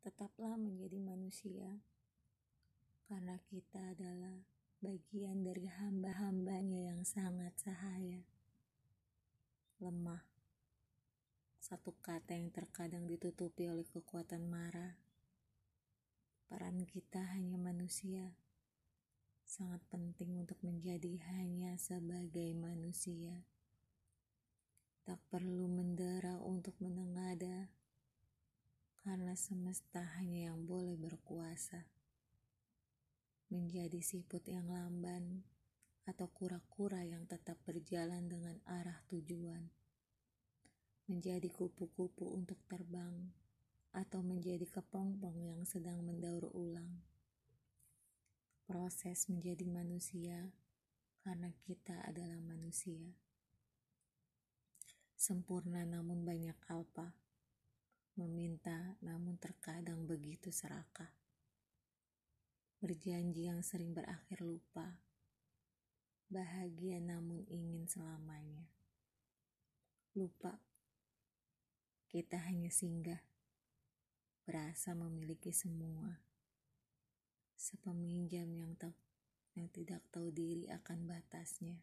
tetaplah menjadi manusia, karena kita adalah bagian dari hamba-hambanya yang sangat sahaya. Lemah, satu kata yang terkadang ditutupi oleh kekuatan marah. Peran kita hanya manusia, sangat penting untuk menjadi hanya sebagai manusia. Tak perlu mendera untuk menengada karena semesta hanya yang boleh berkuasa. Menjadi siput yang lamban atau kura-kura yang tetap berjalan dengan arah tujuan. Menjadi kupu-kupu untuk terbang atau menjadi kepompong yang sedang mendaur ulang. Proses menjadi manusia karena kita adalah manusia. Sempurna namun banyak alpa meminta namun serakah. Berjanji yang sering berakhir lupa, bahagia namun ingin selamanya. Lupa, kita hanya singgah, berasa memiliki semua. Sepeminjam yang, tak, yang tidak tahu diri akan batasnya.